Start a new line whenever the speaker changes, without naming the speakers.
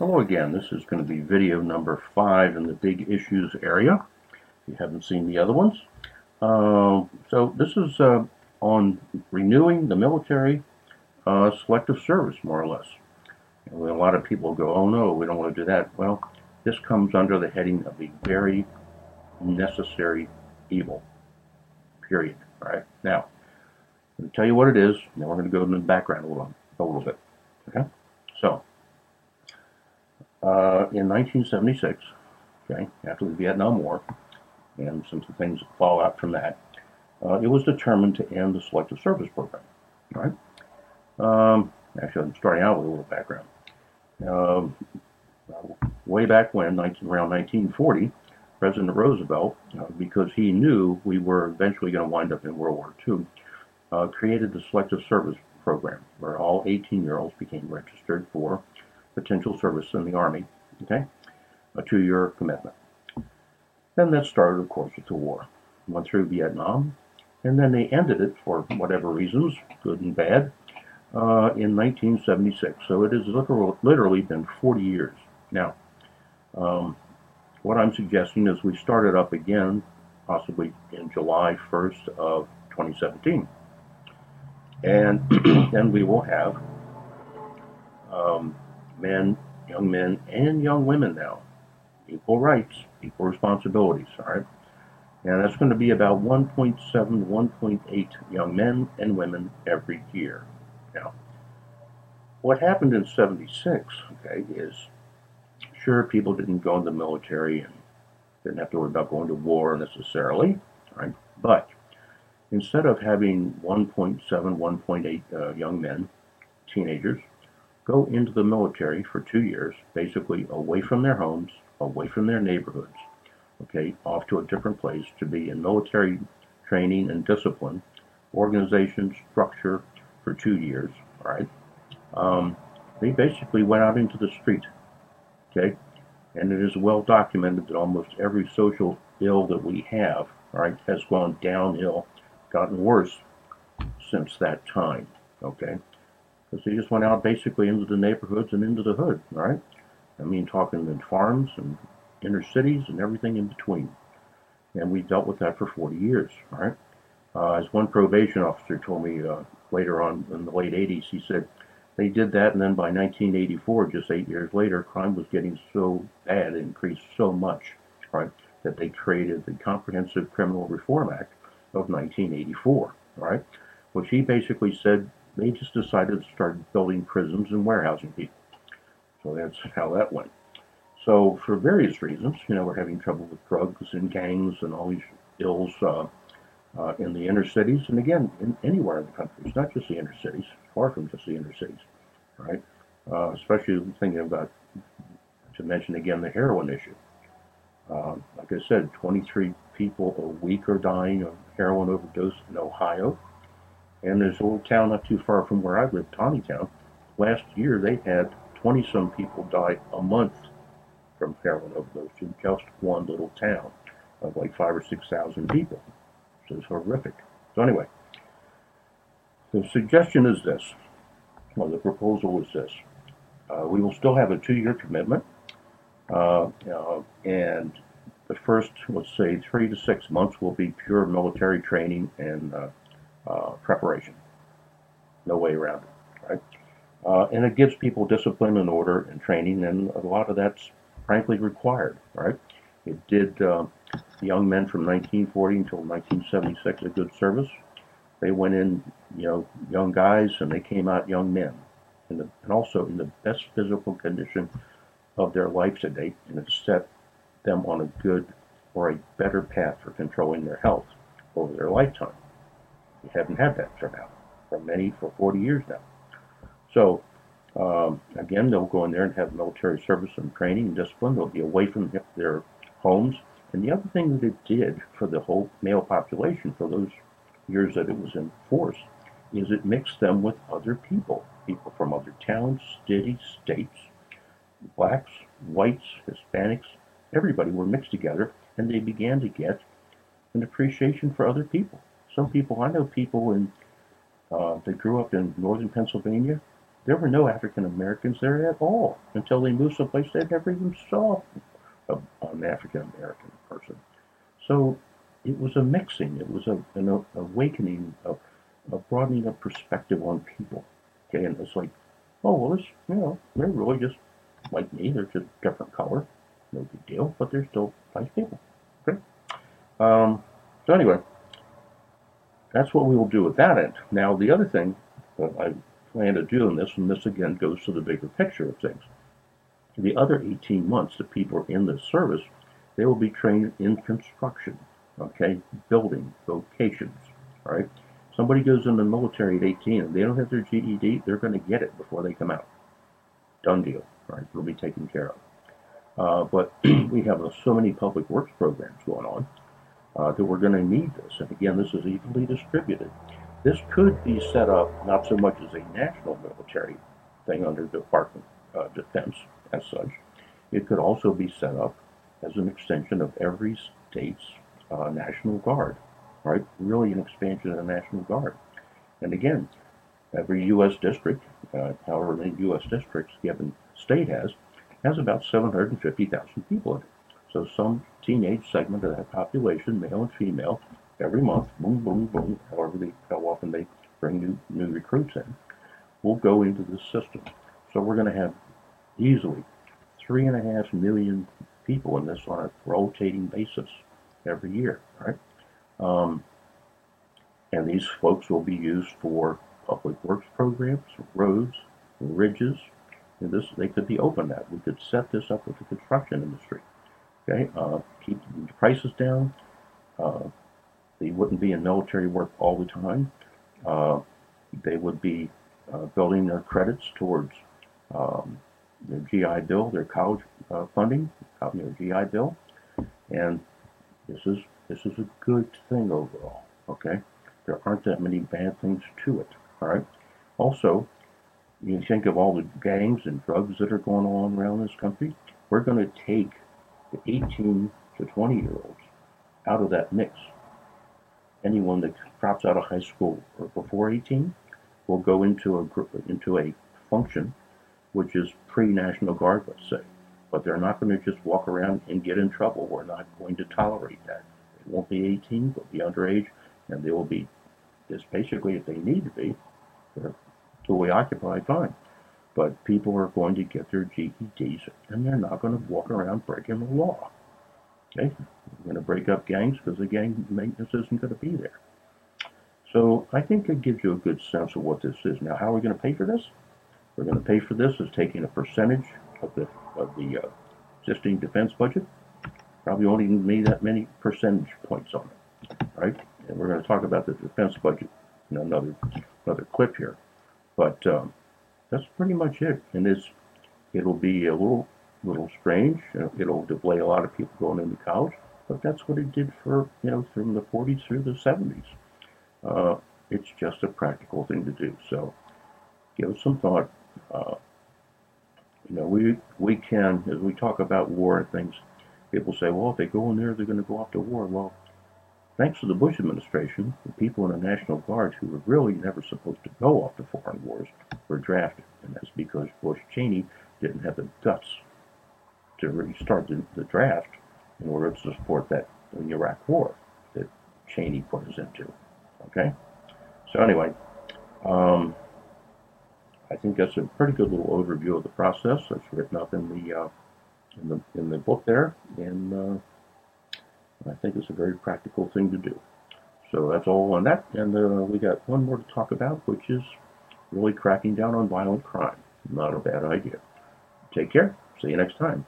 Hello again, this is going to be video number five in the big issues area. If you haven't seen the other ones. Uh, so this is uh, on renewing the military uh, selective service, more or less. And a lot of people go, oh no, we don't want to do that. Well, this comes under the heading of a very necessary evil, period. All right, now, I'm going to tell you what it is, then we're going to go into the background a little, a little bit. Okay, so uh, in 1976, okay, after the Vietnam War, and some of the things that fall out from that, uh, it was determined to end the Selective Service Program. Right? Um, actually, I'm starting out with a little background. Um, way back when, 19, around 1940, President Roosevelt, uh, because he knew we were eventually going to wind up in World War II, uh, created the Selective Service Program, where all 18-year-olds became registered for potential service in the Army, okay, a two-year commitment. Then that started, of course, with the war. Went through Vietnam, and then they ended it for whatever reasons, good and bad, uh, in 1976. So it has literally been 40 years. Now, um, what I'm suggesting is we start it up again, possibly in July 1st of 2017. And then we will have um, men, young men, and young women now. Equal rights, equal responsibilities, all right? And that's going to be about 1.7 1.8 young men and women every year. Now, what happened in 76, okay, is sure people didn't go in the military and didn't have to worry about going to war necessarily, right? But instead of having 1.7, 1.8 uh, young men, teenagers, go into the military for two years, basically away from their homes, away from their neighborhoods, okay, off to a different place to be in military training and discipline, organization, structure for two years, all right? Um, they basically went out into the street, okay? And it is well documented that almost every social ill that we have, all right, has gone downhill, gotten worse since that time, okay? Because they just went out basically into the neighborhoods and into the hood, right? I mean, talking in farms and inner cities and everything in between. And we dealt with that for 40 years, right? Uh, as one probation officer told me uh, later on in the late 80s, he said they did that, and then by 1984, just eight years later, crime was getting so bad, increased so much, right, that they created the Comprehensive Criminal Reform Act of 1984, right, which he basically said they just decided to start building prisons and warehousing people. So that's how that went. So for various reasons, you know, we're having trouble with drugs and gangs and all these ills uh, uh, in the inner cities, and again, in, anywhere in the country. It's not just the inner cities, far from just the inner cities, right? Uh, especially thinking about, to mention again, the heroin issue. Uh, like I said, 23 people a week are dying of heroin overdose in Ohio. And there's a little town not too far from where I live, Town. Last year they had 20 some people die a month from heroin overdose in just one little town of like five or 6,000 people. So it's horrific. So anyway, the suggestion is this, well, the proposal is this. Uh, we will still have a two-year commitment, uh, uh, and the first, let's say, three to six months will be pure military training and uh, preparation. No way around it, right? Uh, and it gives people discipline and order and training, and a lot of that's frankly required, right? It did uh, young men from 1940 until 1976 a good service. They went in, you know, young guys, and they came out young men, in the, and also in the best physical condition of their life to date, and it set them on a good or a better path for controlling their health over their lifetime. We haven't had that for now, for many, for 40 years now. So, um, again, they'll go in there and have military service and training and discipline. They'll be away from their homes. And the other thing that it did for the whole male population for those years that it was in force is it mixed them with other people, people from other towns, cities, states, blacks, whites, Hispanics, everybody were mixed together and they began to get an appreciation for other people some people, I know people in, uh, grew up in northern Pennsylvania, there were no African Americans there at all until they moved someplace they never even saw a, an African American person. So it was a mixing. It was a, an awakening, of a broadening of perspective on people. Okay, and it's like, oh well, it's you know they're really just like me. They're just different color, no big deal, but they're still nice people. Okay. Um, so anyway, that's what we will do at that end. Now the other thing that I plan to do in this, and this again goes to the bigger picture of things. The other 18 months that people are in this service, they will be trained in construction, okay, building, vocations, all right. Somebody goes in the military at 18 and they don't have their GED, they're going to get it before they come out. Done deal, right? It'll be taken care of. Uh, but we have uh, so many public works programs going on uh, that we're going to need this. And again, this is evenly distributed. This could be set up not so much as a national military thing under the Department of Defense as such. It could also be set up as an extension of every state's uh, National Guard, right? Really an expansion of the National Guard. And again, every U.S. district, uh, however many U.S. districts given state has, has about 750,000 people in it. So some teenage segment of that population, male and female, every month, boom, boom, boom, however they, how often they bring new, new recruits in, will go into this system. So we're going to have easily three and a half million people in this on a rotating basis every year, right? Um, and these folks will be used for public works programs, roads, bridges. And this, they could be open that. We could set this up with the construction industry. Okay, uh, keep the prices down, uh, they wouldn't be in military work all the time. Uh, they would be uh, building their credits towards um, their GI Bill, their college uh, funding, their GI Bill, and this is this is a good thing overall. Okay, there aren't that many bad things to it. All right. Also, you think of all the gangs and drugs that are going on around this country. We're going to take the 18 to 20 year olds out of that mix anyone that drops out of high school or before 18 will go into a group, into a function which is pre-National Guard, let's say. But they're not going to just walk around and get in trouble. We're not going to tolerate that. They won't be 18, they'll be underage, and they will be just basically, if they need to be, they're fully occupied, fine. But people are going to get their GEDs, and they're not going to walk around breaking the law. Okay, we're going to break up gangs because the gang maintenance isn't going to be there. So I think it gives you a good sense of what this is. Now, how are we going to pay for this? We're going to pay for this as taking a percentage of the of the uh, existing defense budget. Probably only need that many percentage points on it, right? And we're going to talk about the defense budget in another another clip here. But um, that's pretty much it. And it's it'll be a little little strange. It'll delay a lot of people going into college, but that's what it did for, you know, from the 40s through the 70s. Uh, it's just a practical thing to do. So give it some thought. Uh, you know, we, we can, as we talk about war and things, people say, well, if they go in there, they're going to go off to war. Well, thanks to the Bush administration, the people in the National Guard who were really never supposed to go off to foreign wars were drafted. And that's because Bush Cheney didn't have the guts to restart the, the draft in order to support that Iraq war that Cheney put us into. Okay? So anyway, um, I think that's a pretty good little overview of the process that's written up in the uh, in the in the book there, and uh, I think it's a very practical thing to do. So that's all on that, and uh, we got one more to talk about, which is really cracking down on violent crime. Not a bad idea. Take care. See you next time.